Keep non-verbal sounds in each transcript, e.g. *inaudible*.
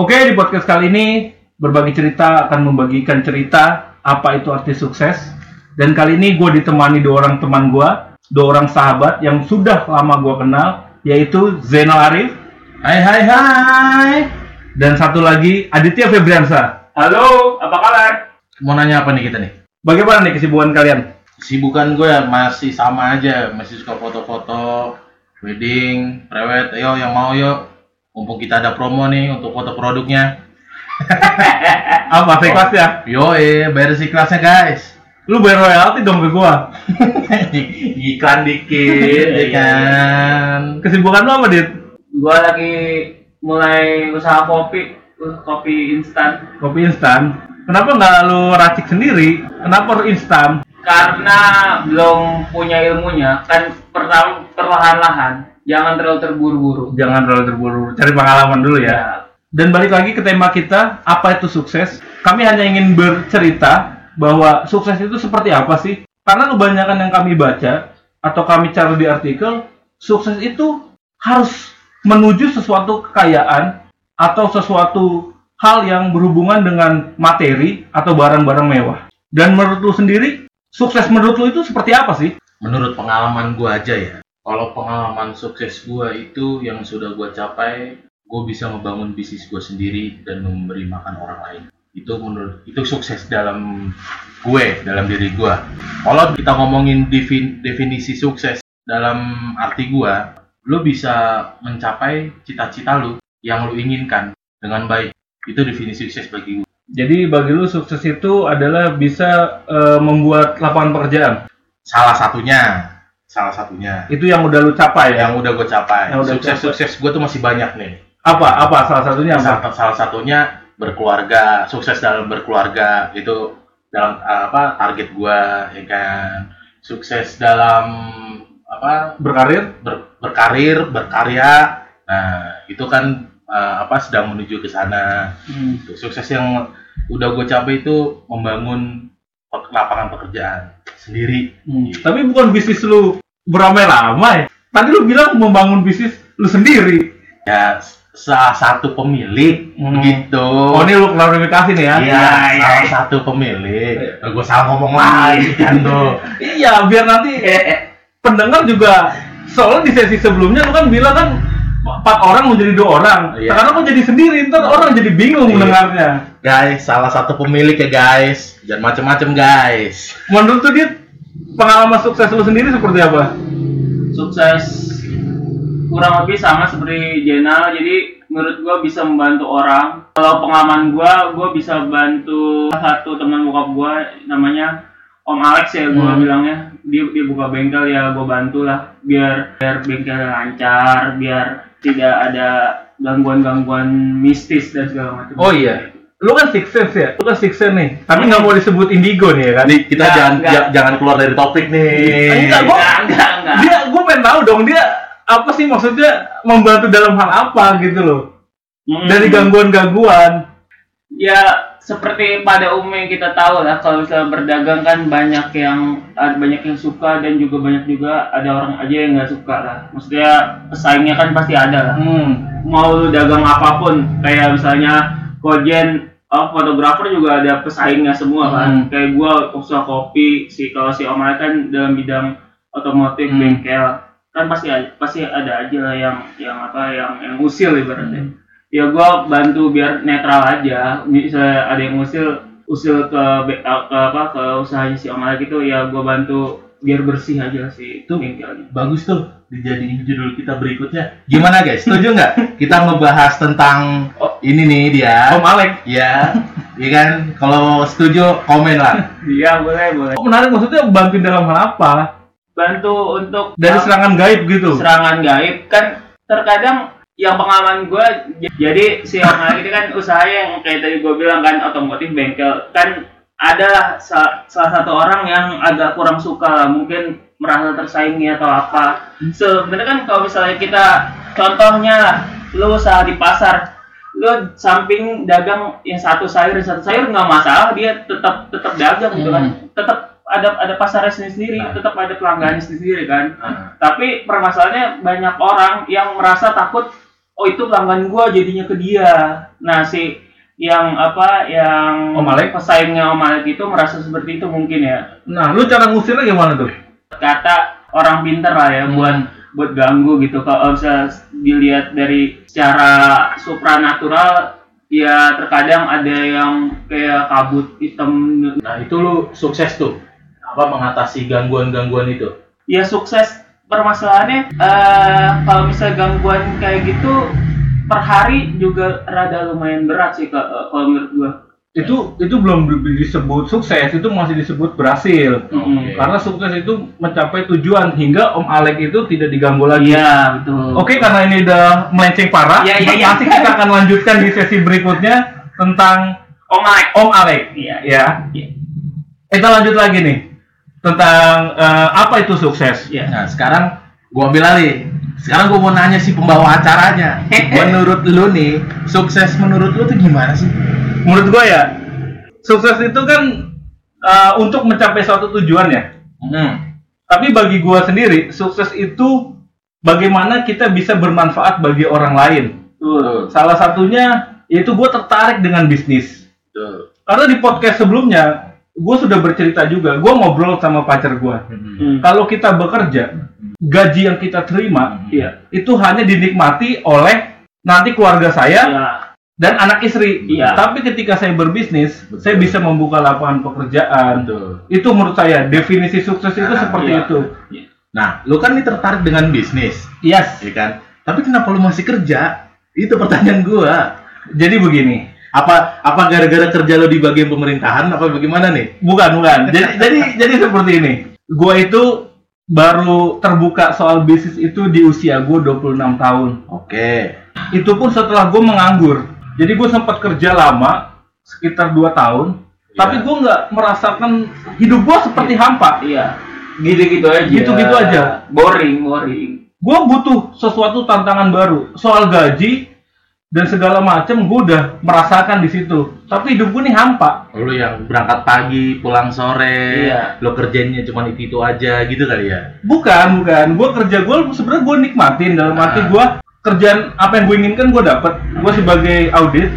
Oke, di podcast kali ini berbagi cerita akan membagikan cerita apa itu arti sukses. Dan kali ini gue ditemani dua orang teman gue, dua orang sahabat yang sudah lama gue kenal, yaitu Zeno Arif. Hai hai hai. Dan satu lagi Aditya Febriansa. Halo, apa kabar? Mau nanya apa nih kita nih? Bagaimana nih kesibukan kalian? Sibukan gue masih sama aja, masih suka foto-foto, wedding, prewed, ayo yang mau yuk. Mumpung kita ada promo nih untuk foto produknya. *laughs* Apa sih kelasnya? Yo eh, bayar si kelasnya guys. Lu bayar royalti dong ke gua. *laughs* Iklan dikit, ya kan. Kesibukan lu apa, Dit? Gua lagi mulai usaha kopi, kopi instan. Kopi instan. Kenapa nggak lu racik sendiri? Kenapa harus instan? Karena belum punya ilmunya, kan pertama perlahan-lahan, jangan terlalu terburu-buru. Jangan terlalu terburu, cari pengalaman dulu ya. Ya, Dan balik lagi ke tema kita, apa itu sukses? Kami hanya ingin bercerita bahwa sukses itu seperti apa sih? Karena kebanyakan yang kami baca atau kami cari di artikel, sukses itu harus menuju sesuatu kekayaan atau sesuatu hal yang berhubungan dengan materi atau barang-barang mewah. Dan menurut lu sendiri, sukses menurut lu itu seperti apa sih? Menurut pengalaman gue aja ya. Kalau pengalaman sukses gue itu yang sudah gue capai, gue bisa membangun bisnis gue sendiri dan memberi makan orang lain. Itu menurut itu sukses dalam gue, dalam diri gue. Kalau kita ngomongin defin- definisi sukses dalam arti gue, lu bisa mencapai cita-cita lu yang lu inginkan dengan baik. Itu definisi sukses bagi gue. Jadi bagi lu sukses itu adalah bisa eh, membuat lapangan pekerjaan. Salah satunya, salah satunya. Itu yang udah lu capai ya. Yang udah gue capai. Yang udah Sukses-sukses gue tuh masih banyak nih. Apa? Apa salah satunya apa? salah, salah satunya berkeluarga sukses dalam berkeluarga itu dalam uh, apa target gua ya kan sukses dalam apa Berkarir? ber- berkarir berkarya nah itu kan uh, apa sedang menuju ke sana Gitu. sukses yang udah gue capai itu membangun lapangan pekerjaan sendiri Hmm. Gitu. Tapi bukan bisnis lu beramai-ramai. Tadi lu bilang membangun bisnis lu sendiri. ya salah satu pemilik Hmm. gitu Oh, ini lu klarifikasi nih ya? Iya, salah satu pemilik. Gue salah ngomong lagi kan tuh. Iya, biar nanti *laughs* pendengar juga soalnya di sesi sebelumnya lu kan bilang kan empat orang menjadi dua orang. Iya. Sekarang kok jadi sendiri, ntar orang jadi bingung Iya. mendengarnya. Guys, salah satu pemilik ya guys. Jangan macem-macem guys. Menurut tuh dia pengalaman sukses lu sendiri seperti apa? sukses kurang lebih sama seperti Jenal. Jadi menurut gua bisa membantu orang. Kalau pengalaman gua, gua bisa bantu satu teman bokap gua namanya Om Alex ya gua Hmm. bilangnya. Dia dia buka bengkel ya gua bantu lah biar biar bengkel lancar, biar tidak ada gangguan-gangguan mistis dan segala macam. Oh iya. Lu kan sukses ya? Lu kan sukses nih. Tapi nggak mau disebut indigo nih ya kan? Nih, kita Enggak, jangan enggak. ja- jangan keluar dari topik nih. Enggak, gua- Enggak, enggak, enggak. dia gue pengen tahu dong dia apa sih maksudnya membantu dalam hal apa gitu loh Mm. dari gangguan-gangguan Ya seperti pada umumnya kita tahu lah kalau misalnya berdagang kan banyak yang ada banyak yang suka dan juga banyak juga ada orang aja yang nggak suka lah. Maksudnya pesaingnya kan pasti ada lah. hmm. Mau lu dagang apa pun kayak misalnya kojen oh, fotografer juga ada pesaingnya semua kan. Hmm. Kayak gua usaha kopi, si kalau si Om Ale kan dalam bidang otomotif Hmm. bengkel kan pasti pasti ada aja lah yang yang apa yang yang usil ibaratnya ya gua bantu biar netral aja misalnya ada yang usil usil ke be- ke apa ke usahanya si Om Alek itu ya gua bantu biar bersih aja si Tuh. bengkelnya Bagus tuh dijadiin judul kita berikutnya. Gimana guys? Setuju nggak? *laughs* Kita ngebahas tentang Oh. ini nih dia. Om Alek Ya, iya kan? Kalau setuju komen lah. iya boleh boleh oh, menarik maksudnya bantuin dalam hal apa bantu untuk dari serangan gaib gitu serangan gaib kan terkadang yang pengalaman gue jadi si Alek itu kan usaha yang kayak tadi gue bilang kan otomotif bengkel. Kan ada sa- salah satu orang yang agak kurang suka lah mungkin merasa tersaingi atau apa. Sebenarnya kan kalau misalnya kita contohnya lah lu usaha di pasar lu samping dagang yang satu sayur yang satu sayur nggak masalah dia tetap tetap dagang gitu kan. Tetap ada ada pasarnya sendiri Nah. tetap ada pelanggannya sendiri kan. Ah. tapi permasalahannya banyak orang yang merasa takut oh itu pelanggan gua jadinya ke dia nah si yang apa yang Om Alek? pesaingnya Om Alek itu merasa seperti itu mungkin ya Nah, lu cara ngusirnya gimana tuh? kata orang pinter lah ya Hmm. buat buat ganggu gitu kalau bisa dilihat dari secara supranatural ya terkadang ada yang kayak kabut hitam Nah itu lu sukses tuh apa mengatasi gangguan-gangguan itu? ya sukses permasalahannya eh kalau misalnya gangguan kayak gitu per hari juga rada lumayan berat sih eh, kalau menurut gua Itu itu belum di- disebut sukses, itu masih disebut berhasil. Mm-mm. Karena sukses itu mencapai tujuan hingga Om Alek itu tidak diganggu lagi. iya betul Oke, karena ini udah melenceng parah, Iya, iya, iya. nanti kita akan lanjutkan di sesi berikutnya tentang Om Alek Om Alek. iya Ya, iya kita lanjut lagi nih tentang eh, apa itu sukses. iya Nah sekarang gua ambil alih. Sekarang gua mau nanya si pembawa acaranya. *laughs* menurut lu nih, sukses menurut lu tuh gimana sih? Menurut gue ya, sukses itu kan eh, untuk mencapai suatu tujuan ya. Hmm. Tapi bagi gua sendiri, sukses itu bagaimana kita bisa bermanfaat bagi orang lain. betul Salah satunya yaitu gue tertarik dengan bisnis. Betul. Karena di podcast sebelumnya, gue sudah bercerita juga. Gue ngobrol sama pacar gue. Hmm. Hmm. Kalau kita bekerja, gaji yang kita terima iya itu hanya dinikmati oleh nanti keluarga saya iya dan anak istri. Iya. Tapi ketika saya berbisnis, Betul. saya bisa membuka lapangan pekerjaan. Betul. Itu menurut saya definisi sukses itu Ah, seperti iya. itu. Nah, lu kan nih tertarik dengan bisnis, Yes. ya kan? Tapi kenapa lu masih kerja? Itu pertanyaan gua. Jadi begini. Apa apa gara-gara kerja lu di bagian pemerintahan apa bagaimana nih? Bukan, bukan. Jadi jadi jadi seperti ini. Gua itu baru terbuka soal bisnis itu di usia gue 26 tahun. Oke. Itu pun setelah gue menganggur. Jadi gue sempat kerja lama sekitar 2 tahun, Iya. tapi gue nggak merasakan hidup gue seperti hampa. iya gitu-gitu aja Gitu-gitu aja. boring boring Gue butuh sesuatu tantangan baru. Soal gaji dan segala macam gue udah merasakan di situ. Tapi hidup gue nih hampa. Lu yang berangkat pagi, pulang sore, Iya. lu kerjanya cuma itu itu aja gitu kali ya? Bukan, bukan. Gue kerja gue sebenarnya gue nikmatin dalam arti Ah. gue kerjaan apa yang gue inginkan gue dapat. Gue sebagai audit,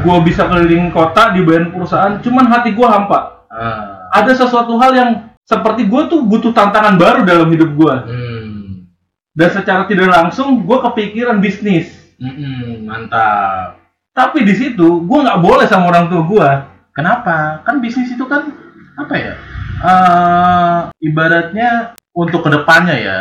gue bisa keliling kota di badan perusahaan. Cuman hati gue hampa. Ah. Ada sesuatu hal yang seperti gue tuh butuh tantangan baru dalam hidup gue. Hmm. Dan secara tidak langsung gue kepikiran bisnis. Mm-mm, mantap. Tapi di situ gue nggak boleh sama orang tua gue. Kenapa? Kan bisnis itu kan apa ya? Eh, ibaratnya untuk ke depannya ya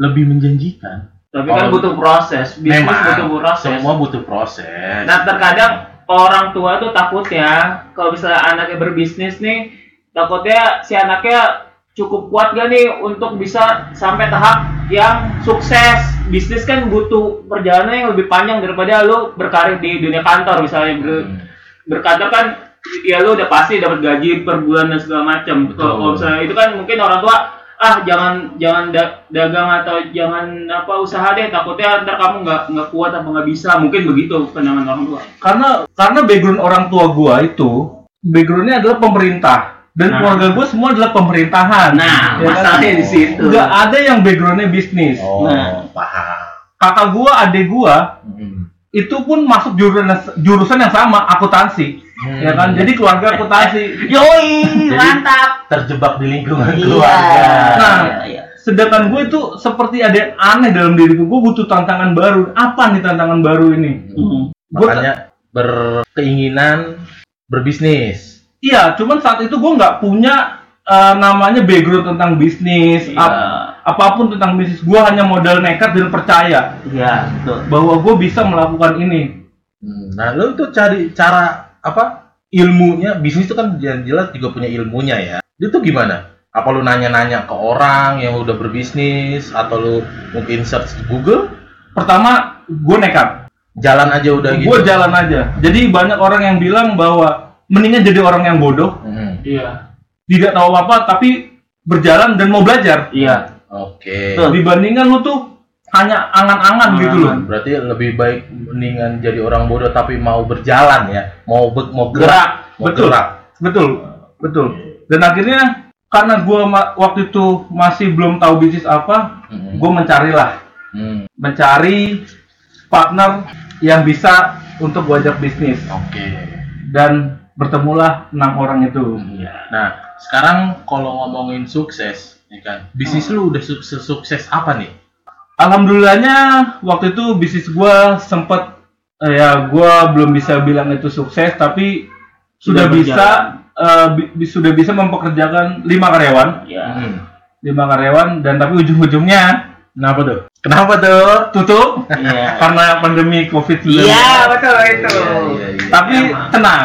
lebih menjanjikan. tapi kan butuh proses bisnis butuh proses semua butuh proses. nah terkadang orang tua tuh takutnya kalau misalnya anaknya berbisnis nih takutnya si anaknya cukup kuat gak nih untuk bisa sampai tahap yang sukses bisnis kan butuh perjalanan yang lebih panjang daripada lu berkarir di dunia kantor misalnya ber- Hmm. berkantor kan ya lu udah pasti dapat gaji per bulan dan segala macam. Kalau kalau misalnya itu kan mungkin orang tua ah jangan jangan da- dagang atau jangan apa usaha deh takutnya ntar kamu nggak nggak kuat apa nggak bisa mungkin begitu pandangan orang tua. Karena karena background orang tua gue itu backgroundnya adalah pemerintah dan Nah. keluarga gue semua adalah pemerintahan. Nah Ya kan? masalahnya di situ. Nggak ada yang backgroundnya bisnis. Oh, Nah. paham. Kakak gue, adik gue Hmm. itu pun masuk jurusan jurusan yang sama akuntansi Hmm. ya kan jadi keluarga akuntansi *laughs* Yoi mantap. terjebak di lingkungan Iya. keluarga. Nah. Iya, iya. sedangkan gue itu seperti ada yang aneh dalam diriku gue butuh tantangan baru apa nih tantangan baru ini Hmm. Makanya berkeinginan berbisnis. Iya cuman saat itu gue nggak punya eh, namanya background tentang bisnis Iya. ap- apa pun tentang bisnis gue hanya modal nekat dan percaya Iya betul. bahwa gue bisa melakukan ini Hmm, Nah, lu tuh cari cara apa? Ilmunya, bisnis itu kan jelas juga punya ilmunya ya. Itu gimana? Apa lu nanya-nanya ke orang yang udah berbisnis atau lu mungkin search di Google? pertama gue nekat Jalan aja udah gitu. gue jalan aja jadi banyak orang yang bilang bahwa mendingan jadi orang yang bodoh Hmm, Iya. tidak tahu apa tapi berjalan dan mau belajar Iya. Oke. Betul. dibandingkan lu tuh hanya angan-angan gitu loh. Berarti lebih baik mendingan jadi orang bodoh tapi mau berjalan ya, mau be- mau gerak, mau Betul. gerak. betul betul dan akhirnya karena gua ma- waktu itu masih belum tahu bisnis apa Hmm. gue mencarilah Hmm. mencari partner yang bisa untuk gue ajak bisnis Oke. dan bertemulah enam orang itu. Iya. Nah, sekarang kalau ngomongin sukses, ya kan? Bisnis lu udah su- sukses apa nih? Alhamdulillahnya waktu itu bisnis gue sempet eh, ya gue belum bisa bilang itu sukses tapi sudah, Sudah bisa bi- bi- sudah bisa mempekerjakan lima karyawan Iya. Hmm. lima karyawan dan tapi ujung-ujungnya Kenapa tuh? Kenapa tuh? tutup Iya. *laughs* karena pandemi covid 19 Iya, betul itu. Iya, iya, iya. tapi Emang. tenang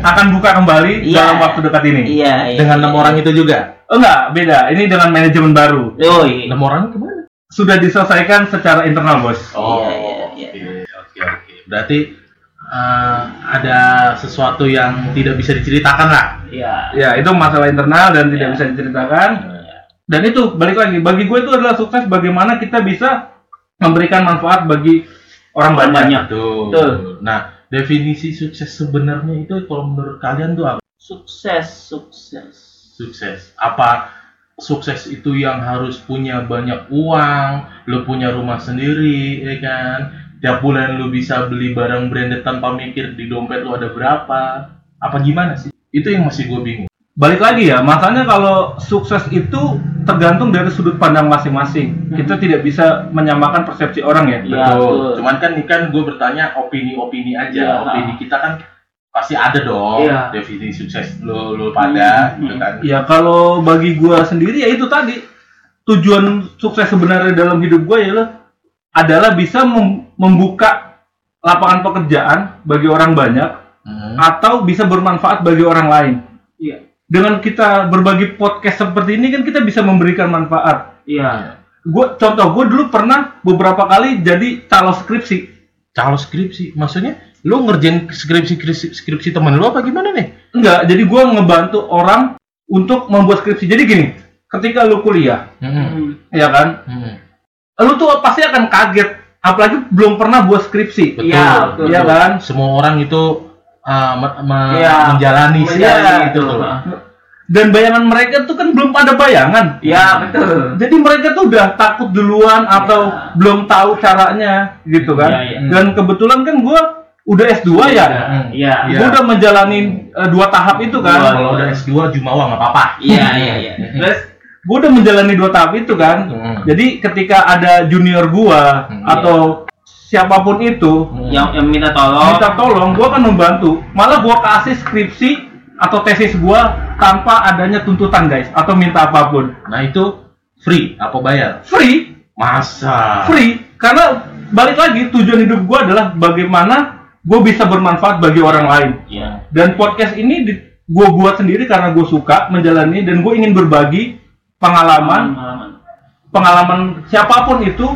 akan buka kembali Iya. dalam waktu dekat ini Iya, iya. Dengan enam orang itu juga. oh enggak beda ini dengan manajemen baru Oh, iya. Enam orang ke mana? sudah diselesaikan secara internal bos Iya, iya, iya. Oke, oke, oke. Berarti eh, ada sesuatu yang tidak bisa diceritakan lah. Iya. ya itu masalah internal dan tidak Iya. bisa diceritakan Iya. Dan itu balik lagi bagi gue itu adalah sukses bagaimana kita bisa memberikan manfaat bagi orang Orang banyak, banyak. Betul. Betul. Nah, definisi sukses sebenarnya itu kalau menurut kalian tuh apa? Sukses, sukses. Sukses. Apa sukses itu yang harus punya banyak uang, lu punya rumah sendiri, ya kan? Tiap bulan lu bisa beli barang branded tanpa mikir di dompet lu ada berapa? Apa gimana sih? Itu yang masih gue bingung. Balik lagi ya makanya kalau sukses itu tergantung dari sudut pandang masing-masing kita tidak bisa menyamakan persepsi orang ya Iya, betul. Cuman kan ini kan gue bertanya opini-opini aja. Iya. Opini kita kan pasti ada dong Iya. definisi sukses lu lu pada Hmm. gitu kan. ya kalau bagi gue sendiri ya itu tadi tujuan sukses sebenarnya dalam hidup gue ya adalah bisa mem- membuka lapangan pekerjaan bagi orang banyak Hmm. atau bisa bermanfaat bagi orang lain Iya. Dengan kita berbagi podcast seperti ini kan kita bisa memberikan manfaat Iya. gue contoh gue dulu pernah beberapa kali jadi calo skripsi Kalau skripsi, maksudnya lu ngerjain skripsi skripsi, skripsi temen lu apa gimana nih? enggak jadi gue ngebantu orang untuk membuat skripsi jadi gini ketika lu kuliah Hmm. ya kan Hmm. lu tuh pasti akan kaget apalagi belum pernah buat skripsi Betul, Iya, betul. Iya kan Semua orang itu uh, me- me- Iya. menjalani sih Menjalani itu tuh. dan bayangan mereka tuh kan belum ada bayangan Iya, betul. jadi mereka tuh udah takut duluan atau Iya. belum tahu caranya gitu kan Iya, iya. dan kebetulan kan gue udah S2 ya Hmm. Iya. Iya. gue udah menjalani eh, dua tahap itu kan Dua. Kalau udah S2 jumawa nggak apa-apa. Iya, iya, iya. *laughs* Terus gue udah menjalani dua tahap itu kan Hmm. jadi ketika ada junior gua Hmm, atau siapa pun itu Hmm. yang yang minta tolong. minta tolong gua akan membantu malah gua kasih skripsi atau tesis gua tanpa adanya tuntutan guys atau minta apa pun Nah itu free apa bayar? free Masa? free karena balik lagi tujuan hidup gua adalah bagaimana gua bisa bermanfaat bagi orang lain Iya. dan podcast ini di, gua buat sendiri karena gue suka menjalani dan gue ingin berbagi pengalaman Pengalaman. pengalaman siapa pun itu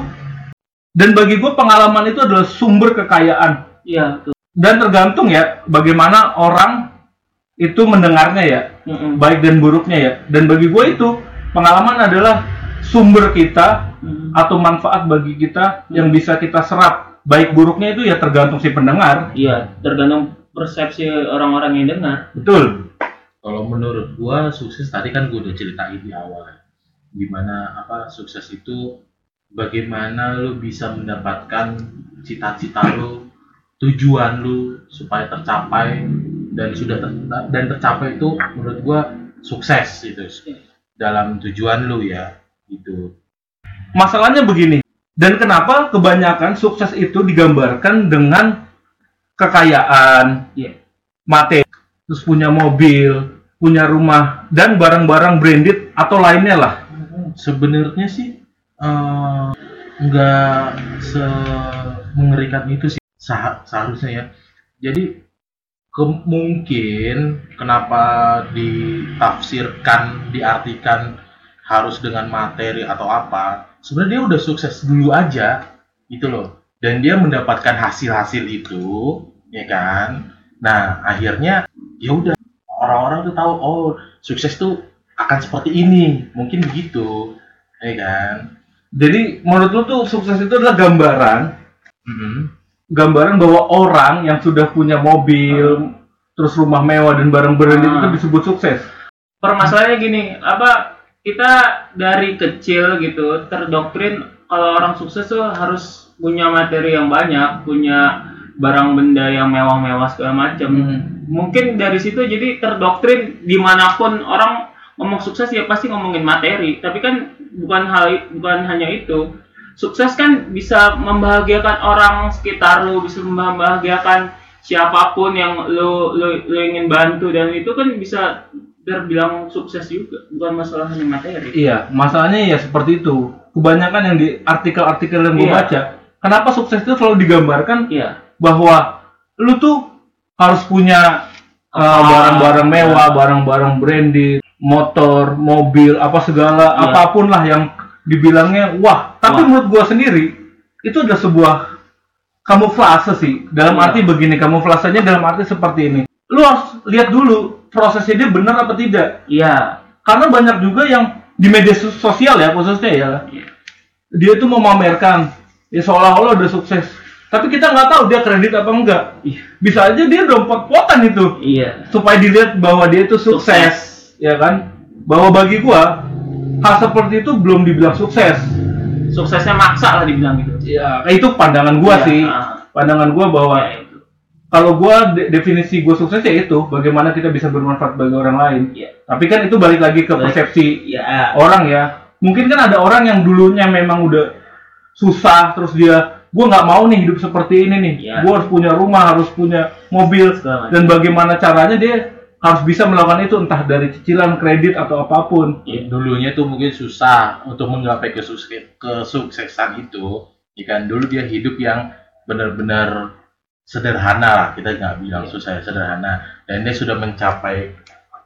dan bagi gue pengalaman itu adalah sumber kekayaan Iya, betul. dan tergantung ya bagaimana orang itu mendengarnya ya Mm-mm. baik dan buruknya ya dan bagi gue itu pengalaman adalah sumber kita Mm. atau manfaat bagi kita yang bisa kita serap baik buruknya itu ya tergantung si pendengar Iya, tergantung persepsi orang-orang yang dengar. betul Kalau menurut gua sukses tadi kan gua udah ceritain di awal. Gimana apa sukses itu bagaimana lu bisa mendapatkan cita-cita lu, tujuan lu supaya tercapai dan sudah ter- dan tercapai itu menurut gua sukses itu dalam tujuan lu ya gitu. masalahnya begini dan kenapa kebanyakan sukses itu digambarkan dengan kekayaan Iya. materi terus punya mobil punya rumah dan barang-barang branded atau lainnya lah Sebenarnya sih eh, nggak se mengerikan itu sih seharusnya ya. Jadi ke- mungkin kenapa ditafsirkan, diartikan harus dengan materi atau apa? Sebenarnya dia udah sukses dulu aja gitu loh. Dan dia mendapatkan hasil-hasil itu, ya kan? Nah, akhirnya ya udah orang-orang tuh tahu oh sukses tuh akan seperti ini, mungkin begitu, ya kan? Jadi menurut lu tuh sukses itu adalah gambaran Mhm. gambaran bahwa orang yang sudah punya mobil terus rumah mewah dan barang branded Ah. itu disebut sukses Permasalahannya gini, apa kita dari kecil gitu terdoktrin kalau orang sukses tuh harus punya materi yang banyak, punya barang benda yang mewah-mewah segala macam. Hmm. Mungkin dari situ jadi terdoktrin di mana pun orang ngomong sukses ya pasti ngomongin materi. Tapi kan bukan hal bukan hanya itu. Sukses kan bisa membahagiakan orang sekitar lu, bisa membahagiakan siapa pun yang lu, lu, lu ingin bantu dan itu kan bisa terbilang sukses juga, bukan masalah hanya materi. Iya, masalahnya ya seperti itu. Kebanyakan yang di artikel-artikel yang gue Iya. baca, kenapa sukses itu selalu digambarkan Iya. bahwa lu tuh harus punya uh, Ah. barang-barang mewah, barang-barang branded, motor, mobil, apa segala, Iya. apa pun lah yang dibilangnya wah. Tapi Wah. menurut gua sendiri itu adalah sebuah kamuflase sih. Dalam Iya. arti begini, kamuflasenya dalam arti seperti ini. Lu harus lihat dulu prosesnya dia benar apa tidak. Iya. Karena banyak juga yang di media sos- sosial ya khususnya ya, Iya. dia tuh memamerkan ya seolah-olah udah sukses. Tapi kita nggak tahu dia kredit apa enggak. Iya. Bisa aja dia udah pot-potan itu Iya. supaya dilihat bahwa dia itu sukses, ya kan? Bahwa bagi gua hal seperti itu belum dibilang sukses. Suksesnya maksa lah dibilang gitu. Ya, itu pandangan gua Iya, sih. ah. Pandangan gua bahwa Ya, itu. kalau gua de- definisi gua sukses ya itu bagaimana kita bisa bermanfaat bagi orang lain. Iya. Tapi kan itu balik lagi ke persepsi Iya. orang ya. Mungkin kan ada orang yang dulunya memang udah susah terus dia gua nggak mau nih hidup seperti ini nih. Iya. Gua harus punya rumah, harus punya mobil macam. dan bagaimana caranya dia harus bisa melakukan itu entah dari cicilan kredit atau apa pun. Iya. dulunya tuh mungkin susah untuk menggapai kesukses kesuksesan itu ya kan dulu dia hidup yang benar-benar sederhana lah kita nggak bilang susah ya sederhana dan dia sudah mencapai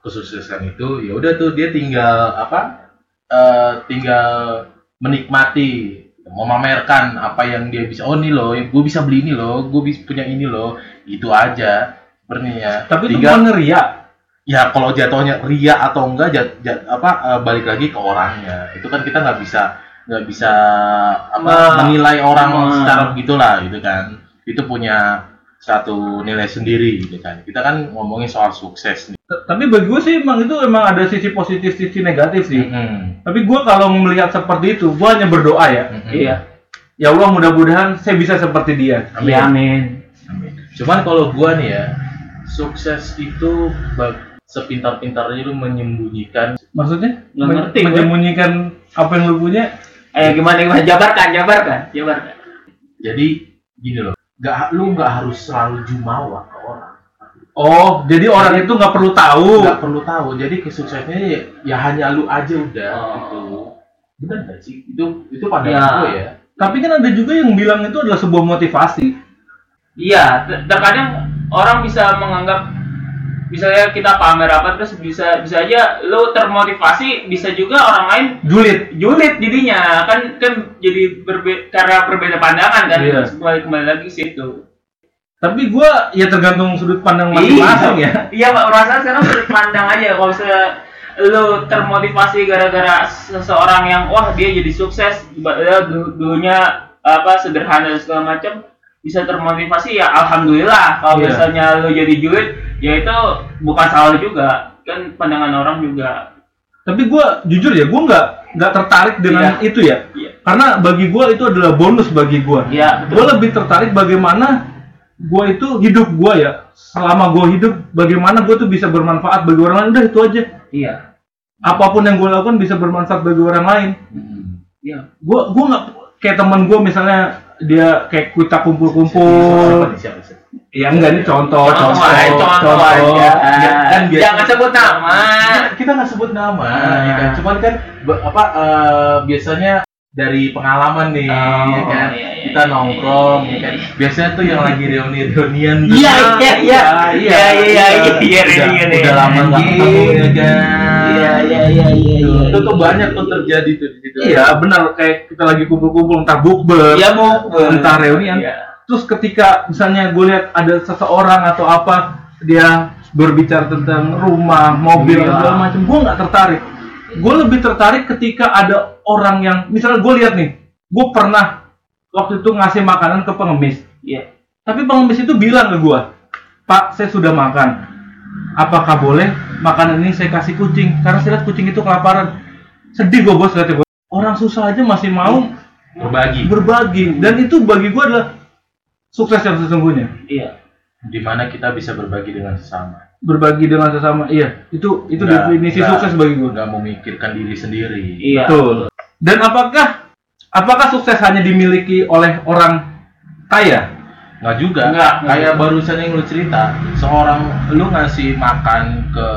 kesuksesan itu ya udah tuh dia tinggal apa eh, tinggal menikmati memamerkan apa yang dia bisa oh nih loh gue bisa beli ini loh gue bisa punya ini loh itu aja sebenarnya Tapi itu tinggal bukan ria. Ya kalau jatuhnya ria atau enggak jat, jat- apa eh, balik lagi ke orangnya itu kan kita nggak bisa nggak bisa apa menilai orang ma- secara begitulah gitu kan itu punya satu nilai sendiri gitu kan kita kan ngomongin soal sukses nih Tapi bagi gue sih emang itu emang ada sisi positif, sisi negatif sih. Mm-mm. Tapi gue kalau melihat seperti itu, gue hanya berdoa ya. Mm-mm. Iya. Ya Allah mudah-mudahan saya bisa seperti dia. Amin. Iya, amin. Amin. Cuman kalau gua nih ya, sukses itu bag- sepintar-pintarnya lu menyembunyikan Maksudnya? Nggak Men- ngerti gue. menyembunyikan apa yang lu punya? Eh gimana gimana jabarkan, jabarkan, jabarkan. jadi gini loh nggak lu nggak harus selalu jumawa ke orang Oh, jadi orang itu nggak perlu tahu. nggak perlu tahu jadi kesuksesannya ya, ya hanya lu aja udah Oh. gitu benar nggak sih itu itu pandangan Ya. gue ya Tapi kan ada juga yang bilang itu adalah sebuah motivasi. Iya, ter- terkadang orang bisa menganggap misalnya kita pamer apa terus bisa bisa aja lo termotivasi bisa juga orang lain Julid. julid jadinya kan kan jadi berbe karena berbeda pandangan kan Iya. kembali kembali lagi situ Tapi gua ya tergantung sudut pandang masing-masing ya. iya pak perasaan sekarang sudut pandang aja kalau misalnya lo termotivasi gara-gara seseorang yang wah dia jadi sukses dulunya apa sederhana dan segala macam bisa termotivasi ya alhamdulillah kalau Iya. misalnya lo jadi julid ya itu bukan salah juga kan pandangan orang juga Tapi gua jujur ya, gua nggak nggak tertarik dengan itu ya. Iya. Karena bagi gua itu adalah bonus bagi gua. ya Gua lebih tertarik bagaimana gua itu hidup gua ya. Selama gua hidup, bagaimana gua tuh bisa bermanfaat bagi orang lain. Udah itu aja. iya Apa pun yang gua lakukan bisa bermanfaat bagi orang lain. iya Gua gua nggak kayak teman gua misalnya dia kayak kita kumpul-kumpul. Ya enggak ini contoh, contoh, contoh, contoh, contoh. aja. Kan biasa- jangan sebut nama. Kita- nggak sebut nama ya kan cuman kan apa eh, biasanya dari pengalaman nih Oh, ya kan iya, iya, kita iya, nongkrong iya, ya kan iya. biasanya tuh yang lagi reuni reunian Iya, iya, iya. iya, Iya, iya, iya, iya, udah, iya. lama nggak ketemu ya kan iya iya iya iya Tuh, itu tuh banyak tuh terjadi tuh di situ Iya, benar kayak kita lagi kumpul-kumpul entah bukber. Iya mau Entah reunian. Iya. Terus ketika misalnya gue lihat ada seseorang atau apa dia berbicara tentang rumah, mobil, Iya. segala macam, gue nggak tertarik. Gue lebih tertarik ketika ada orang yang, misalnya gue lihat nih, gue pernah waktu itu ngasih makanan ke pengemis. Iya. Tapi pengemis itu bilang ke gue, Pak, saya sudah makan. Apakah boleh makanan ini saya kasih kucing? Karena saya lihat kucing itu kelaparan. Sedih gue bos lihatnya. Orang susah aja masih mau berbagi berbagi dan itu bagi gue adalah sukses yang sesungguhnya Iya. di mana kita bisa berbagi dengan sesama berbagi dengan sesama iya itu itu Nggak- definisi nggak- sukses bagi gue nggak memikirkan diri sendiri. Iya. betul. Dan apakah apakah sukses hanya dimiliki oleh orang kaya? Nggak juga. Nggak. kayak barusan yang lu cerita seorang lu ngasih makan ke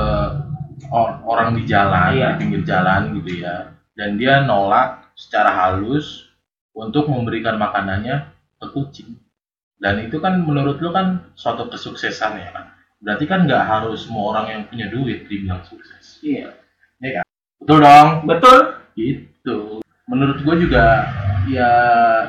or- orang di jalan Iya. di pinggir jalan gitu ya. Dan dia nolak secara halus untuk memberikan makanannya ke kucing. Dan itu kan menurut lu kan suatu kesuksesan ya kan berarti kan nggak harus semua orang yang punya duit dibilang sukses. Iya. betul dong. Betul. gitu. Menurut gue juga ya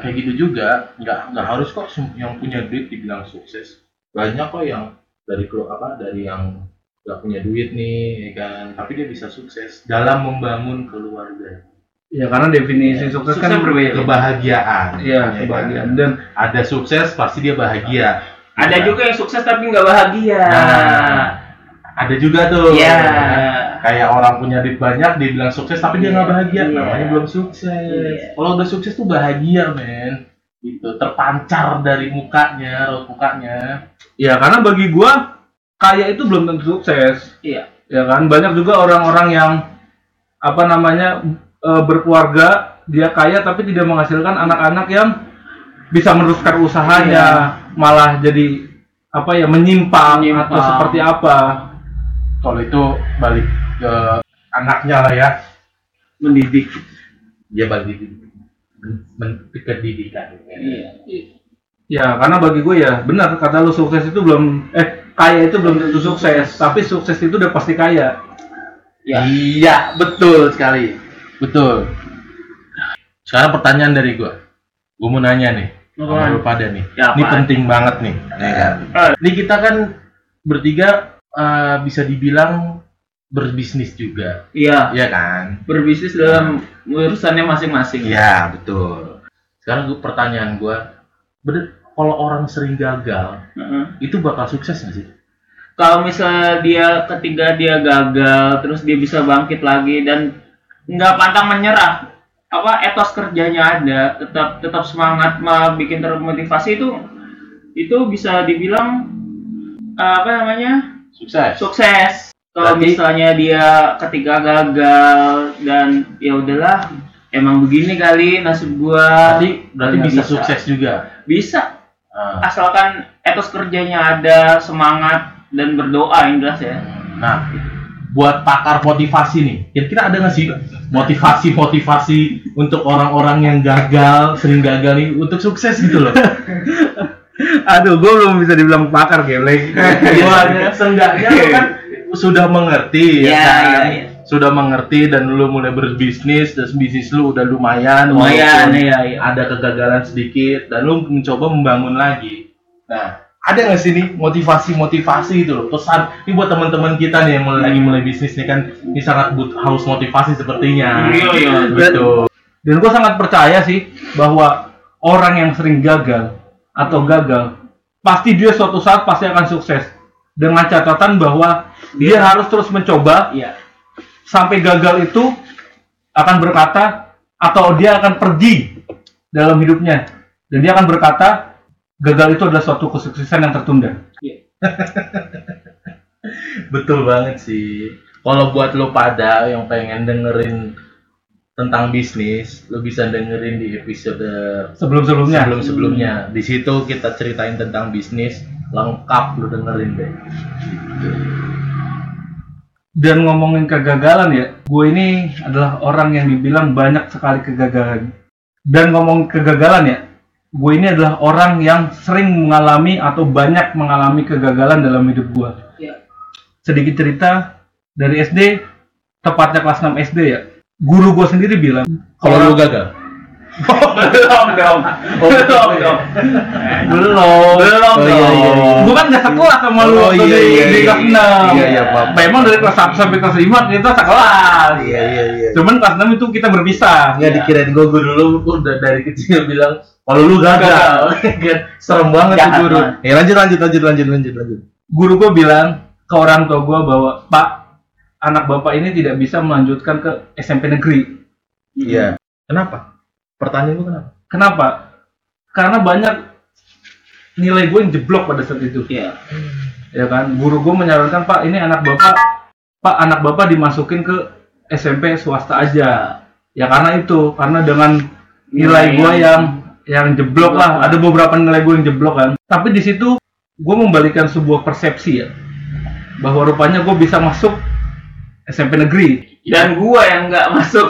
kayak gitu juga. Nggak nggak harus kok yang punya duit dibilang sukses. Banyak kok yang dari kelu- apa dari yang nggak punya duit nih ya kan? Tapi dia bisa sukses dalam membangun keluarga. Ya karena definisi sukses, Sukses kan berbeda. kebahagiaan iya ya kebahagiaan. Kan? dan ada sukses pasti dia bahagia Ada Ya. juga yang sukses tapi nggak bahagia. Nah, ada juga tuh Iya. kayak orang punya duit banyak dia bilang sukses tapi dia nggak bahagia Iya. namanya belum sukses Iya. kalau udah sukses tuh bahagia men gitu terpancar dari mukanya raut mukanya ya karena bagi gue kaya itu belum tentu sukses Iya. ya kan banyak juga orang-orang yang apa namanya e, berkeluarga dia kaya tapi tidak menghasilkan anak-anak yang bisa meneruskan usahanya malah jadi apa ya menyimpang, Menyimpang. atau seperti apa. Kalau itu balik ke anaknya lah ya. Mendidik. dia balik di men- ke pendidikan. Iya. ya karena bagi gue ya benar kata lu sukses itu belum eh kaya itu belum tentu sukses. Tapi sukses itu udah pasti kaya. Ya. iya betul sekali. Betul. Sekarang pertanyaan dari gua gua mau nanya nih sama Apaan? lu pada nih Ya, ini penting banget nih ya kan? Ini kita kan bertiga eh, bisa dibilang berbisnis juga Iya. ya kan Berbisnis dalam urusannya masing-masing. Iya betul. Sekarang gua, pertanyaan gua, bener kalau orang sering gagal Heeh. itu bakal sukses nggak sih? Kalau misalnya dia ketika dia gagal, terus dia bisa bangkit lagi dan nggak pantang menyerah, apa etos kerjanya ada, tetap tetap semangat, mau bikin termotivasi itu itu bisa dibilang eh, apa namanya Sukses. sukses. Kalau misalnya dia ketika gagal dan ya udahlah, emang begini kali nasib gua. Berarti berarti Nggak bisa, sukses juga. Bisa, Ah. asalkan etos kerjanya ada, semangat dan berdoa yang jelas ya. Nah, buat pakar motivasi nih, kira-kira ada nggak sih motivasi-motivasi untuk orang-orang yang gagal, sering gagal nih untuk sukses gitu loh? *laughs* aduh gue belum bisa dibilang pakar geleng *laughs* Gua seenggaknya lu kan sudah mengerti ya Iya, kan? iya, iya. Sudah mengerti dan lu mulai berbisnis, dan bisnis lu udah lumayan, Lumayan, iya, iya. ada kegagalan sedikit dan lu mencoba membangun lagi. Nah, ada nggak sih nih motivasi-motivasi gitu loh? Pesan. Ini buat teman-teman kita nih yang mulai lagi mulai bisnis nih kan ini sangat but harus motivasi sepertinya. Iya, iya. betul. dan gue sangat percaya sih bahwa orang yang sering gagal atau gagal pasti dia suatu saat pasti akan sukses. Dengan catatan bahwa dia harus terus mencoba Iya. sampai gagal itu akan berkata atau dia akan pergi dalam hidupnya. Dan dia akan berkata gagal itu adalah suatu kesuksesan yang tertunda. *laughs* Betul banget sih. Kalau buat lo pada yang pengen dengerin tentang bisnis lo bisa dengerin di episode sebelum-sebelumnya. sebelum sebelumnya di situ kita ceritain tentang bisnis lengkap lo dengerin deh. Dan ngomongin kegagalan ya gue ini adalah orang yang dibilang banyak sekali kegagalan. Dan ngomong kegagalan ya gue ini adalah orang yang sering mengalami atau banyak mengalami kegagalan dalam hidup gue. Iya. sedikit cerita dari SD tepatnya kelas 6 SD ya. Guru gue sendiri bilang kalau lo gagal belum dong. belum dong. belum Belum iya, iya, iya. gue kan gak sekelas sama lu Oh, iya, iya, di iya. kelas 6 Iya, iya, paham. memang dari kelas 1 sampai kelas 5 kita sekelas. Iya iya iya. Cuman kelas 6 itu kita berpisah. Nggak dikirain gue gue dulu udah dari kecil bilang kalau lu gagal. *laughs* Serem banget tuh guru. ya lanjut lanjut lanjut lanjut lanjut lanjut. Guru gue bilang ke orang tua gue bahwa pak anak bapak ini tidak bisa melanjutkan ke SMP negeri. Iya. Kenapa pertanyaan gue kenapa Kenapa? Karena banyak nilai gue yang jeblok pada saat itu. Iya. Ya kan? Guru gue menyarankan, Pak, ini anak bapak, Pak, anak bapak dimasukin ke SMP swasta aja. Ya karena itu, karena dengan nilai gue yang- yang yang jeblok lah. Jeblok. Ada beberapa nilai gue yang jeblok kan. Tapi di situ gue membalikan sebuah persepsi ya, bahwa rupanya gue bisa masuk SMP negeri. Dan gua yang nggak masuk.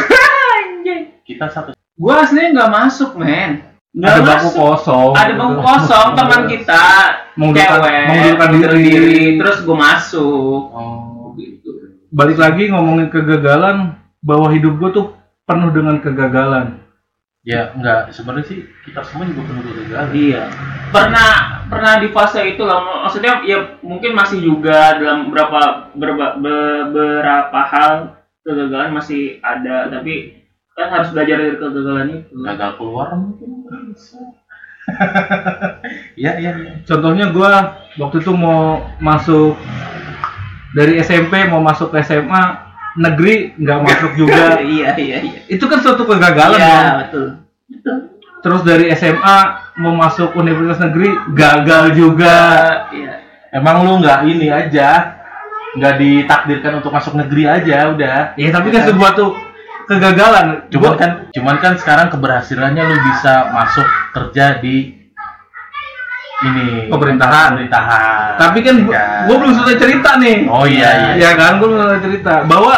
*laughs* Kita satu Gua aslinya nggak masuk, men. Nggak ada bangku kosong. Ada bangku gitu. kosong teman kita Mengundurkan- cewek. mengundurkan diri. terus gue masuk. Oh. Gitu. Balik lagi ngomongin kegagalan bahwa hidup gue tuh penuh dengan kegagalan. Ya enggak sebenarnya sih kita semua juga perlu kegagalan. Iya. Pernah pernah di fase itu lah. Maksudnya ya mungkin masih juga dalam beberapa berba- be- beberapa hal kegagalan masih ada. Tapi kan harus belajar dari kegagalan itu. Gagal keluar mungkin. Bisa. Iya *laughs* iya iya contohnya gue waktu itu mau masuk dari SMP mau masuk ke SMA negeri nggak masuk juga. *laughs* Iya iya iya. Itu kan suatu kegagalan iya kan betul. Betul terus dari SMA mau masuk universitas negeri gagal juga. Iya. Emang lu nggak ini aja nggak ditakdirkan untuk masuk negeri aja udah. Ya tapi kan sebuah tuh kegagalan. Cuman Gua- kan cuman kan sekarang keberhasilannya lu bisa masuk kerja di ini Pemerintahan. pemerintahan. Tapi kan Ya. gue belum selesai cerita nih. Oh iya iya ya kan? Gue belum selesai cerita. Bahwa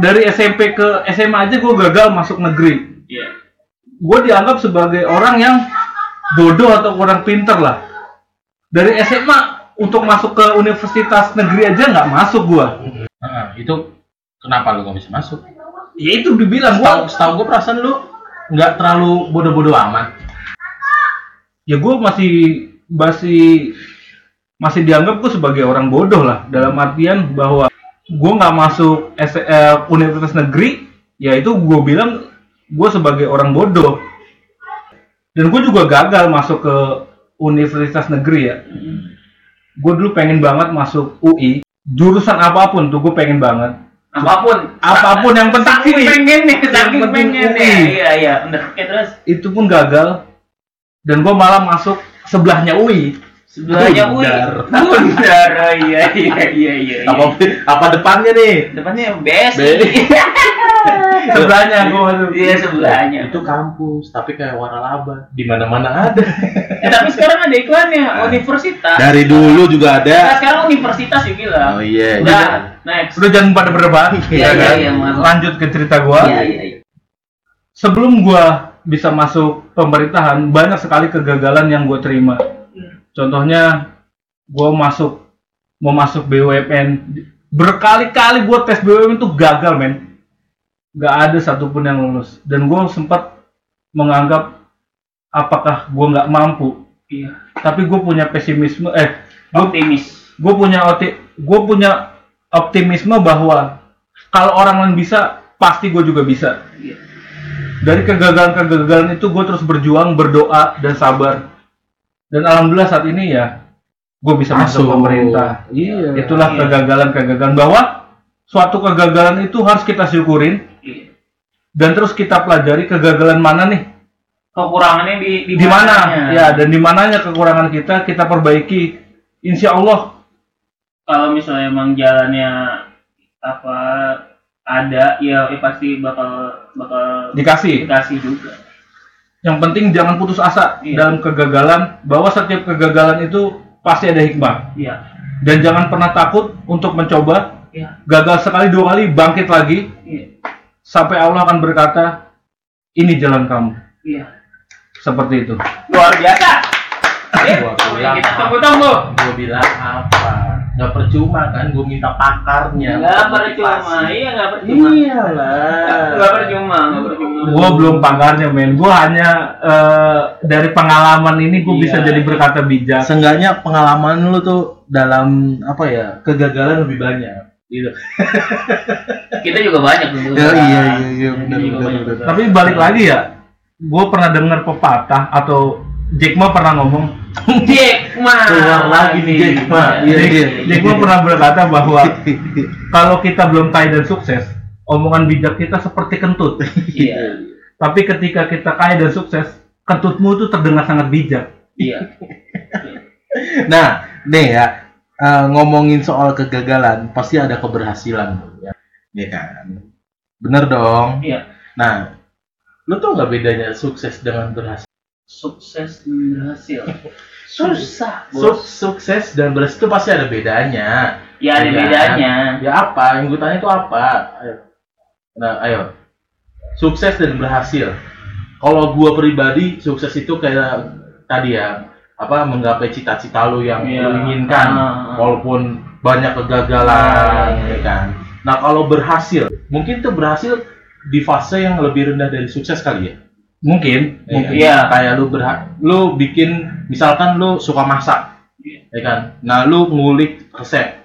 dari SMP ke SMA aja gue gagal masuk negeri. Iya. Gue dianggap sebagai orang yang bodoh atau kurang pinter lah. Dari SMA untuk masuk ke universitas negeri aja nggak masuk gue Heeh, itu kenapa lu nggak bisa masuk ya itu dibilang gue setahu gue perasaan lu nggak terlalu bodoh-bodoh amat. Ya gue masih masih masih dianggap gue sebagai orang bodoh lah. Dalam artian bahwa gue nggak masuk S- eh, universitas negeri ya itu gue bilang gue sebagai orang bodoh. Dan gue juga gagal masuk ke universitas negeri ya. Gue dulu pengen banget masuk UI jurusan apa pun tuh gue pengen banget apa pun. Apa pun yang penting saking UI. pengen nih Yang saking penting pengen UI. nih iya iya bener. Oke terus? Itu pun gagal. Dan gue malah masuk sebelahnya UI. Sebelahnya UI. Bundar. oh, iya iya iya iya apa apa depannya nih? Depannya BS BSI. *laughs* sebelahnya gue masuk iya sebelahnya. Itu kampus tapi kayak waralaba di mana mana ada. Eh, tapi sekarang ada iklannya universitas. Dari dulu juga Nah, ada sekarang universitas ya bilang oh iya udah next. Udah jangan pada berdebat Iya, ya iya, kan? iya, maaf. lanjut ke cerita gua. Iya iya iya. Sebelum gua bisa masuk pemerintahan banyak sekali kegagalan yang gua terima. Contohnya gua masuk mau masuk BUMN berkali-kali gua tes BUMN itu gagal men nggak ada satupun yang lulus dan gua sempat menganggap apakah gua nggak mampu iya tapi gue punya pesimisme eh gua optimis gue punya oti gue punya optimisme bahwa kalau orang lain bisa pasti gue juga bisa Iya. dari kegagalan-kegagalan itu gue terus berjuang berdoa dan sabar dan alhamdulillah saat ini ya gue bisa masuk, Masuk. pemerintah iya itulah Iya. kegagalan-kegagalan bahwa suatu kegagalan itu harus kita syukurin. Dan terus kita pelajari kegagalan mana nih? Kekurangannya di di, di mana? ya dan di mananya kekurangan kita kita perbaiki. Insya Allah. Kalau misalnya emang jalannya apa ada ya, ya pasti bakal bakal dikasih. dikasih juga. Yang penting jangan putus asa Iya. dalam kegagalan, bahwa setiap kegagalan itu pasti ada hikmah. iya. Dan jangan pernah takut untuk mencoba. iya. Gagal sekali dua kali, bangkit lagi. Iya sampai Allah akan berkata, "Ini jalan kamu." iya. Seperti itu. luar biasa. Eh, Gua bilang kita tunggu tunggu gue bilang apa? Nggak percuma kan gue minta pakarnya. Nggak untuk percuma. iya nggak percuma. Iyalah. Nggak percuma nggak percuma. Gua belum pakarnya, men. Gua hanya eh, dari pengalaman ini gue Iya. bisa jadi berkata bijak. Seenggaknya pengalaman lu tuh dalam apa ya kegagalan lebih banyak gitu. *laughs* kita juga banyak tuh iya iya benar, benar, benar. Tapi balik lagi ya, gue pernah dengar pepatah atau Jack Ma pernah ngomong, *laughs* Jack Ma Keluar lagi nih Jack Ma. Iya, Jack, iya. Jack Ma pernah berkata bahwa *laughs* kalau kita belum kaya dan sukses, omongan bijak kita seperti kentut. iya Tapi ketika kita kaya dan sukses, kentutmu itu terdengar sangat bijak. Iya. Nah, nih ya, eh, ngomongin soal kegagalan, pasti ada keberhasilan, ya, Iya kan? Bener dong. Iya. Nah, lu tau nggak bedanya sukses dengan berhasil? Sukses dan berhasil. *laughs* Susah, Suk- bos. sukses dan berhasil itu pasti ada bedanya. Ya ada Iya. bedanya. Ya apa? Yang gue tanya itu apa? Ayo. Nah, ayo. Sukses dan berhasil. Kalau gua pribadi, sukses itu kayak tadi ya, apa menggapai cita-cita lu yang Iya. lu inginkan, Ah. walaupun banyak kegagalan, Iya. ya kan. Nah, kalau berhasil, mungkin tuh berhasil di fase yang lebih rendah dari sukses kali ya. Mungkin, Ya, mungkin. Iya. Kayak lu berha lu bikin misalkan lu suka masak. Ya kan? Nah, lu ngulik resep.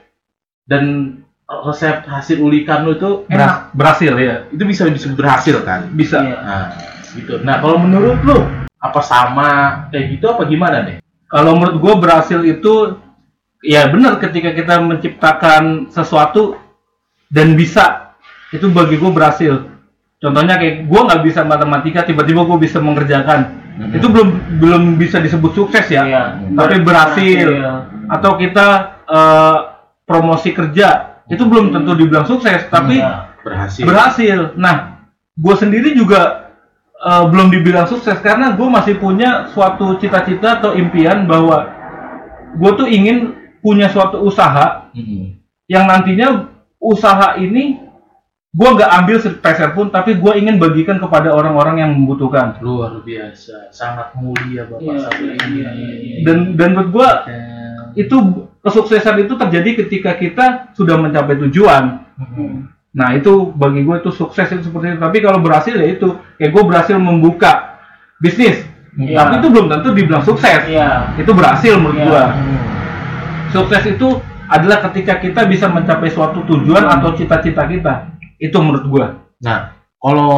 Dan resep hasil ulikan lu itu enak. Berha- berhasil ya. Itu bisa disebut berhasil kan? Bisa. Iya. Nah, gitu. Nah, kalau menurut lu apa sama kayak gitu apa gimana nih? Kalau menurut gue berhasil itu ya benar ketika kita menciptakan sesuatu dan bisa itu bagi gue berhasil. Contohnya kayak gue nggak bisa matematika tiba-tiba gue bisa mengerjakan Mhm. itu belum belum bisa disebut sukses ya. Iya. Tapi berhasil. Berhasil. Atau kita eh, promosi kerja itu belum tentu dibilang sukses tapi Iya. berhasil. berhasil. Nah, gue sendiri juga eh, belum dibilang sukses karena gue masih punya suatu cita-cita atau impian bahwa gue tuh ingin punya suatu usaha Mhm. yang nantinya usaha ini gue nggak ambil sepeser pun, tapi gue ingin bagikan kepada orang-orang yang membutuhkan. Luar biasa, sangat mulia Bapak Iya, satu ini. iya, iya. Dan dan menurut gue Dan- itu kesuksesan itu terjadi ketika kita sudah mencapai tujuan. Mhm. Nah itu bagi gue itu sukses itu seperti itu. Tapi kalau berhasil ya itu, kayak gue berhasil membuka bisnis. Iya. Tapi itu belum tentu dibilang sukses. Iya. Itu berhasil menurut Iya. gue. Sukses itu adalah ketika kita bisa mencapai suatu tujuan atau cita-cita kita. Itu menurut gue. Nah, kalau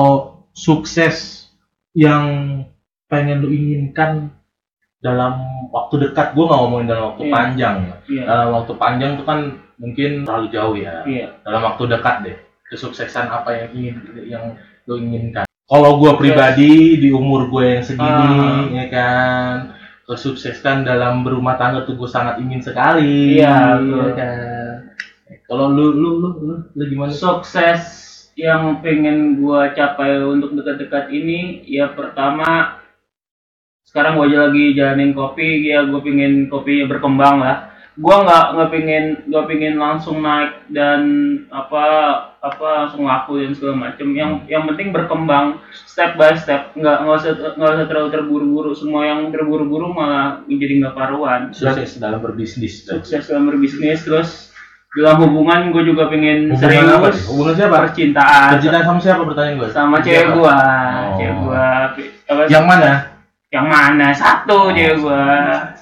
sukses yang pengen lu inginkan dalam waktu dekat, gue nggak ngomongin dalam waktu Iya. panjang. Iya. Dalam waktu panjang tuh kan mungkin terlalu jauh ya. Iya. Dalam waktu dekat deh, kesuksesan apa yang ingin yang lu inginkan. Kalau gue pribadi di umur gue yang segini, ya kan, kesuksesan dalam berumah tangga tuh gue sangat ingin sekali. Iya, ya betul. kan. Kalau lu, lu, lu, lu, lu gimana? Sukses yang pengen gua capai untuk dekat-dekat ini ya pertama sekarang gua aja lagi jalanin kopi ya gua pengen kopinya berkembang lah gua nggak nggak pengen gua pengen langsung naik dan apa apa langsung laku dan segala macem yang yang penting berkembang step by step nggak nggak usah nggak usah terlalu terburu-buru semua yang terburu-buru malah menjadi nggak karuan Sukses dalam berbisnis. sukses dalam berbisnis terus dalam hubungan gue juga pengen Hubungan serius apa nih? Hubungan siapa? percintaan Percintaan sama siapa pertanyaan gue? sama cewek gua Oh. cewek gua apa, Yang mana? Yang mana satu cewek gua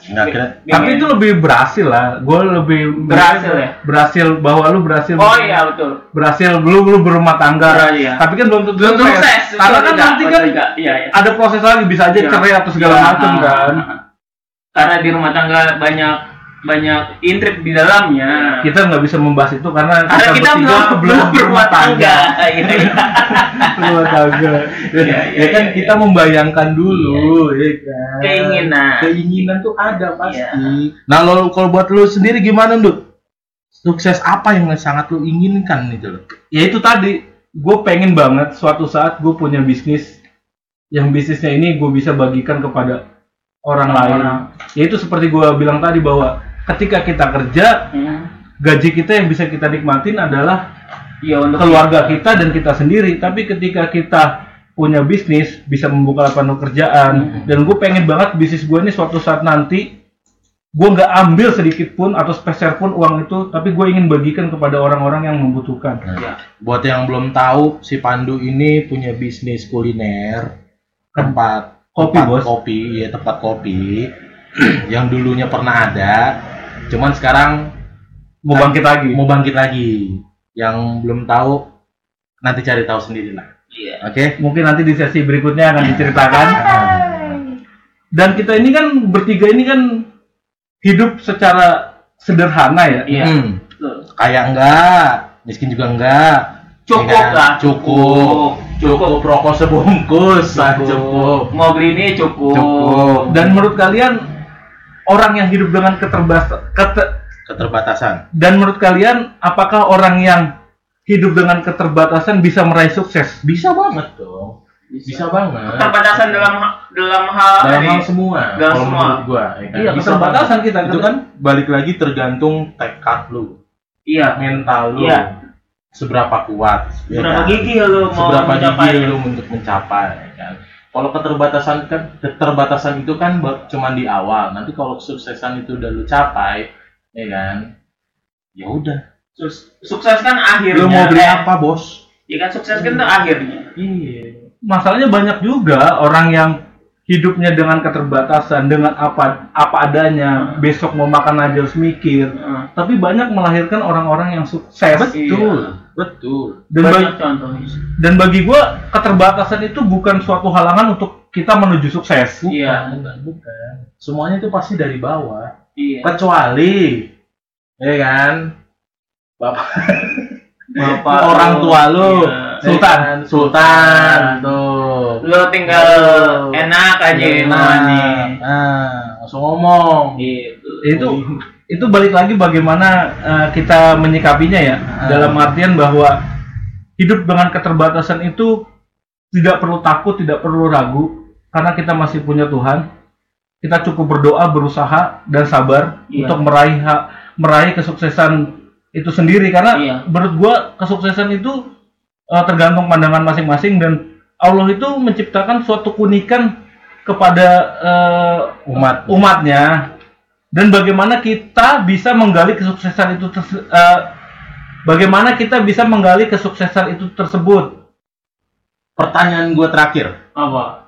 Nggak kira. Tapi itu lebih berhasil lah. Gue lebih Berhasil ya? Berhasil bahwa lu berhasil. oh iya betul Berhasil lu lu berumah tangga. Iya. Tapi kan belum tentu belum sukses Karena kan Tidak, nanti kan tidak. iya, iya. ada proses lagi bisa aja Iya. cerai atau segala Iya, macam ah, kan. ah. karena di rumah tangga banyak banyak intrik di dalamnya Kita nggak bisa membahas itu karena karena kita bertiga belum belum *laughs* berumah tangga *laughs* iya. Berumah tangga. Iya, iya, ya kan iya, kita membayangkan dulu, ya kan. keinginan Keinginan tuh ada pasti. Iya. Nah, lo kalau buat lu sendiri gimana, Dut? Sukses apa yang sangat lu inginkan itu loh? Ya itu tadi, gue pengen banget suatu saat gue punya bisnis yang bisnisnya ini gue bisa bagikan kepada orang lain. Orang. Ya itu seperti gue bilang tadi bahwa ketika kita kerja, Hmm. gaji kita yang bisa kita nikmatin adalah Iya untuk keluarga kita dan kita sendiri. Tapi ketika kita punya bisnis, bisa membuka lapangan pekerjaan. Hmm. Dan gue pengen banget bisnis gue ini suatu saat nanti gue nggak ambil sedikit pun atau sepeser pun uang itu, tapi gue ingin bagikan kepada orang-orang yang membutuhkan. Iya. Buat yang belum tahu, si Pandu ini punya bisnis kuliner, tempat Kopi, tempat Bos. kopi, ya tempat kopi *clears throat* yang dulunya pernah ada, cuman sekarang Mau bangkit lagi. mau bangkit lagi. Yang belum tahu nanti cari tahu sendiri lah. Iya. Oke? Mungkin nanti di sesi berikutnya akan diceritakan. Dan kita ini kan bertiga ini kan hidup secara sederhana ya. Iya. Hmm. Betul. Kaya enggak, miskin juga enggak. Cukup Ya kan? lah. Cukup. cukup rokok sebungkus ah, cukup Mau beli ini cukup. Cukup. Dan menurut kalian orang yang hidup dengan keterbatasan keterbatasan dan menurut kalian apakah orang yang hidup dengan keterbatasan bisa meraih sukses? bisa banget dong bisa, banget Keterbatasan dalam dalam hal dalam hal semua Dalam kalau semua. menurut gua ya kan? Iya, Bisa keterbatasan banget. kita itu kan balik lagi tergantung tekad lu Iya. mental lu Iya. seberapa kuat ya Berapa kan? gigi lu mau seberapa mencapai? gigi lu untuk mencapai ya kan kalau keterbatasan kan keterbatasan itu kan cuman di awal nanti kalau kesuksesan itu udah lu capai ya kan ya udah Sus- sukses kan akhirnya. lu mau beli apa bos Ya kan sukses kan itu akhirnya. iya Masalahnya banyak juga orang yang hidupnya dengan keterbatasan, dengan apa apa adanya, besok mau makan aja harus mikir. Heeh. Tapi banyak melahirkan orang-orang yang sukses. betul betul Dan bagi, Banyak contohnya. dan bagi gua keterbatasan itu bukan suatu halangan untuk kita menuju sukses. bukan Iya. bukan bukan semuanya itu pasti dari bawah Iya. kecuali ya kan bapak Bapak *laughs* orang lu, tua lu iya. Sultan. ya kan? sultan tuh Lu tinggal enak aja Nah, imannya. nah, langsung ngomong Gitu. Itu itu balik lagi bagaimana eh, kita menyikapinya ya. Ah. Dalam artian bahwa hidup dengan keterbatasan itu tidak perlu takut, tidak perlu ragu karena kita masih punya Tuhan. Kita cukup berdoa, berusaha dan sabar Iya. untuk meraih meraih kesuksesan itu sendiri karena Iya. menurut gua kesuksesan itu eh, tergantung pandangan masing-masing dan Allah itu menciptakan suatu keunikan kepada eh, umat umatnya dan bagaimana kita bisa menggali kesuksesan itu terse- eh, bagaimana kita bisa menggali kesuksesan itu tersebut? Pertanyaan gue terakhir. Apa?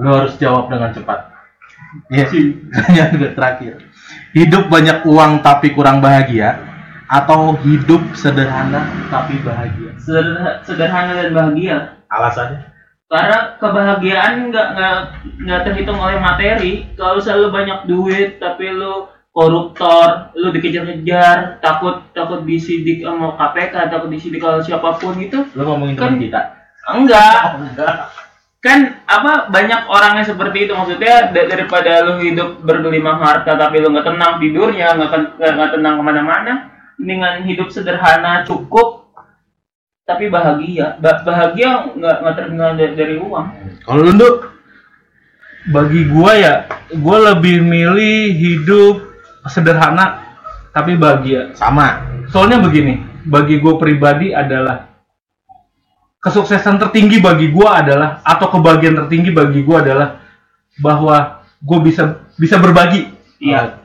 lu harus jawab dengan cepat. Iya. *laughs* Pertanyaan gue terakhir. Hidup banyak uang tapi kurang bahagia? Atau hidup sederhana tapi bahagia? Sederhana, sederhana dan bahagia. alasannya Karena kebahagiaan nggak nggak nggak terhitung oleh materi. Kalau selalu banyak duit tapi lu koruptor, lu dikejar-kejar, takut takut disidik sama KPK, takut disidik kalau siapa pun itu, lu ngomongin Kan- teman kita enggak. oh, *laughs* enggak kan apa banyak orang yang seperti itu maksudnya da- daripada lu hidup bergelimang harta tapi lu nggak tenang tidurnya nggak nggak tenang ke mana-mana dengan hidup sederhana cukup tapi bahagia. Ba- bahagia nggak nggak terkenal dari, dari uang. Kalau lu bagi gua ya gua lebih milih hidup sederhana tapi bahagia. Sama. Soalnya begini bagi gua pribadi adalah kesuksesan tertinggi bagi gua adalah atau kebahagiaan tertinggi bagi gua adalah bahwa gue bisa bisa berbagi. Iya.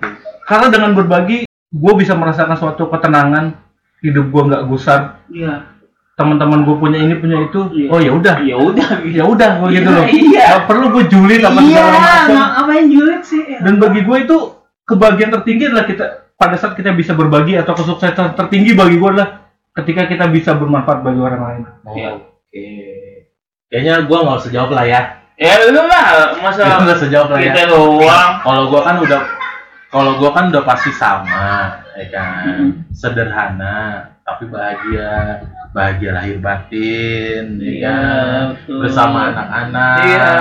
Karena dengan berbagi gue bisa merasakan suatu ketenangan hidup gue nggak gusar. Iya teman-teman gue punya ini punya itu Iya. oh ya udah. Ya udah. Ya udah gue gitu Iya, loh. Iya. Nggak perlu gue julid apa segala macam. ngapain julid sih. Dan bagi gue itu kebahagiaan tertinggi adalah kita pada saat kita bisa berbagi atau kesuksesan tertinggi bagi gue adalah ketika kita bisa bermanfaat bagi orang lain. Iya. oke. Kayaknya gua nggak usah jawab lah ya. Ya lu lah masa nggak usah jawab lah ya. kita doang. Kalau gua kan udah kalau gua kan udah pasti sama ya kan? Hmm. sederhana tapi bahagia bahagia lahir batin ya Iya, kan? betul. bersama anak-anak. Iya,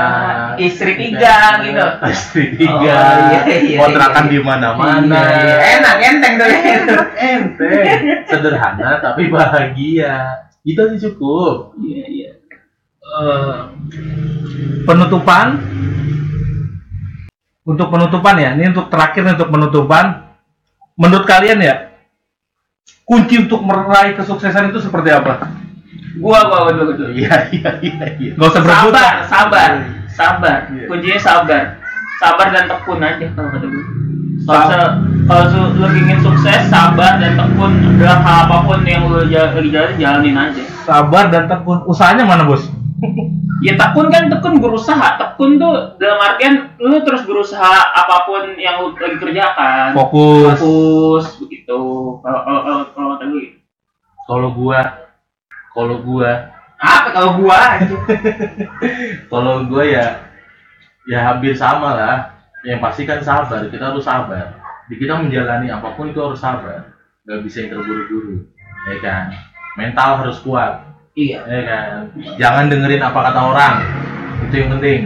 istri ya tiga, gitu. istri tiga. Oh, iya, iya, kontrakan iya. di mana-mana. Iya, enak enteng tuh. *laughs* Ente sederhana tapi bahagia. Itu aja cukup. Iya iya. Eh, penutupan? Untuk penutupan ya ini untuk terakhir untuk penutupan. Menurut kalian ya kunci untuk meraih kesuksesan itu seperti apa? Gua gua betul betul iya iya iya iya. Gak usah berebut. Sabar sabar sabar. Iya. kuncinya sabar. Sabar dan tekun aja kalau kata gue kalau lu ingin sukses sabar dan tekun. Dalam hal apa pun yang lu jalanin jalanin aja. Sabar dan tekun. Usahanya mana bos? *laughs* Ya tekun kan tekun berusaha. Tekun tuh dalam artian lu terus berusaha apa pun yang lu lagi kerjakan. Fokus. Fokus begitu kalau kalau kalau kalau kata gue gitu. kalau gua kalau gua apa kalau gua? *laughs* Kalau gua ya ya hampir sama lah. Yang pasti kan sabar kita harus sabar. Di kita menjalani apa pun itu harus sabar. Nggak bisa yang terburu-buru ya kan? Mental harus kuat Iya. ya kan? Jangan dengerin apa kata orang itu yang penting.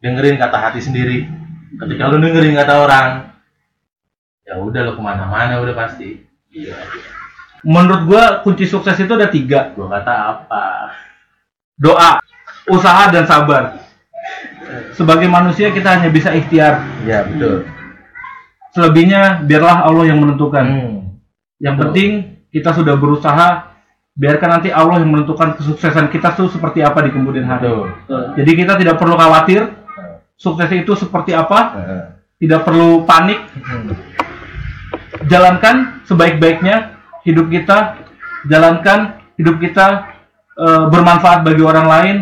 Dengerin kata hati sendiri. Ketika lu dengerin kata orang ya udah lu ke mana-mana udah pasti iya Menurut gua kunci sukses itu ada tiga. gua kata apa Doa, usaha, dan sabar. Sebagai manusia kita hanya bisa ikhtiar. ya betul Selebihnya biarlah Allah yang menentukan. hmm. Yang Betul. penting kita sudah berusaha. Biarkan nanti Allah yang menentukan kesuksesan kita tuh seperti apa di kemudian hari. betul Jadi kita tidak perlu khawatir sukses itu seperti apa, Heeh. tidak perlu panik. Jalankan sebaik-baiknya hidup kita, jalankan hidup kita eh, bermanfaat bagi orang lain.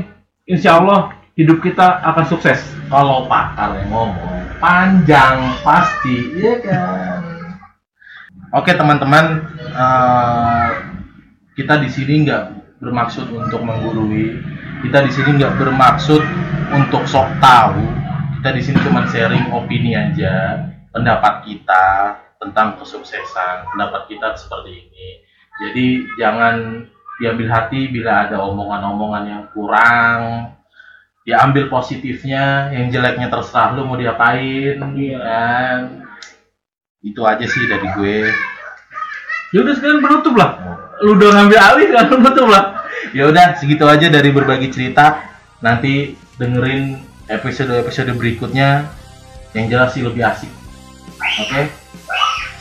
Insya Allah hidup kita akan sukses. kalau pakar yang ngomong panjang pasti iya kan? Oke teman-teman eh, kita di sini nggak bermaksud untuk menggurui. Kita di sini nggak bermaksud untuk sok tahu. Kita di sini cuma sharing opini aja pendapat kita tentang kesuksesan. Pendapat kita seperti ini. Jadi jangan diambil hati bila ada omongan-omongan yang kurang. Diambil positifnya yang jeleknya terserah lu mau diapain Iya. kan? Itu aja sih dari gue. Ya udah sekarang penutup lah. Lu udah ngambil alih sekarang penutup lah. ya udah segitu aja dari berbagi cerita. Nanti dengerin episode-episode berikutnya. Yang jelas sih lebih asik. Oke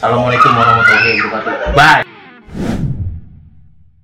Assalamualaikum warahmatullahi wabarakatuh. Bye.